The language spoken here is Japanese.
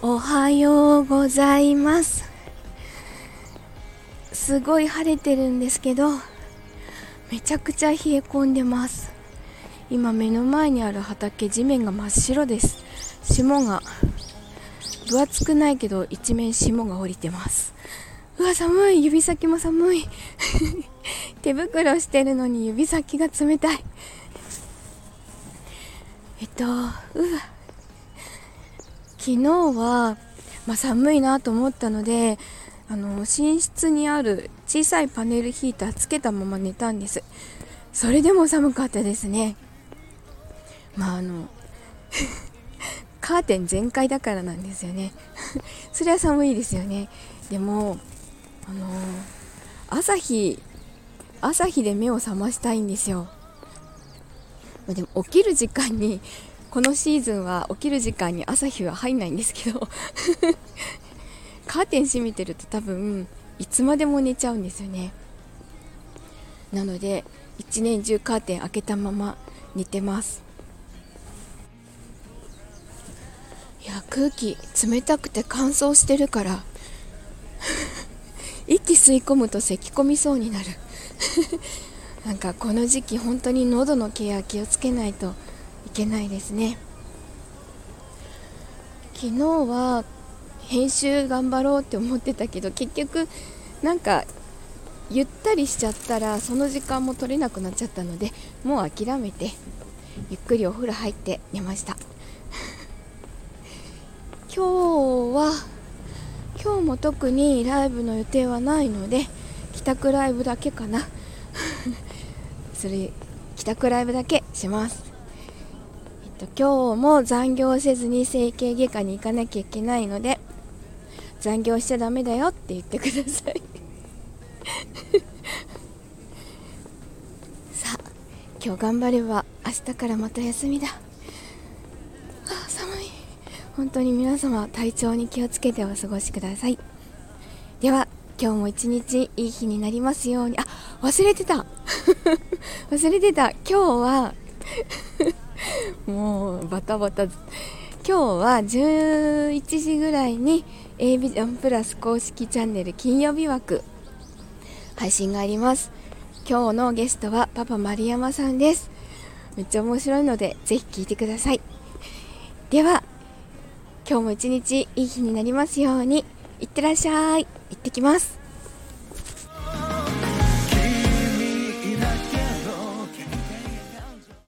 おはようございます。すごい晴れてるんですけどめちゃくちゃ冷え込んでます。今目の前にある畑地面が真っ白です。霜が分厚くないけど一面霜が降りてます。うわ寒い。指先も寒い。手袋してるのに指先が冷たい。えっとうわ昨日は、まあ、寒いなと思ったのであの寝室にある小さいパネルヒーターつけたまま寝たんです。それでも寒かったですね。まああの カーテン全開だからなんですよね。それは寒いですよね。でもあの朝日朝日で目を覚ましたいんですよ。でも起きる時間にこのシーズンは起きる時間に朝日は入んないんですけど カーテン閉めてると多分いつまでも寝ちゃうんですよね。なので一年中カーテン開けたまま寝てます。いや空気冷たくて乾燥してるから 息吸い込むと咳き込みそうになる。なんかこの時期本当に喉のケア気をつけないといけないですね。昨日は編集頑張ろうって思ってたけど結局なんかゆったりしちゃったらその時間も取れなくなっちゃったのでもう諦めてゆっくりお風呂入って寝ました。今日は今日も特にライブの予定はないので帰宅ライブだけかな。それ帰宅ライブだけします。と今日も残業せずに整形外科に行かなきゃいけないので残業しちゃダメだよって言ってください。さあ今日頑張れば明日からまた休みだ。あ寒い。本当に皆様体調に気をつけてお過ごしください。では今日も一日いい日になりますように。あ忘れてた。忘れてた。今日はもうバタバタ。今日は11時ぐらいに A ビジョンプラス公式チャンネル金曜日枠配信があります。今日のゲストはパパ丸山さんです。めっちゃ面白いのでぜひ聞いてください。では今日も一日いい日になりますように。いってらっしゃい。行ってきます。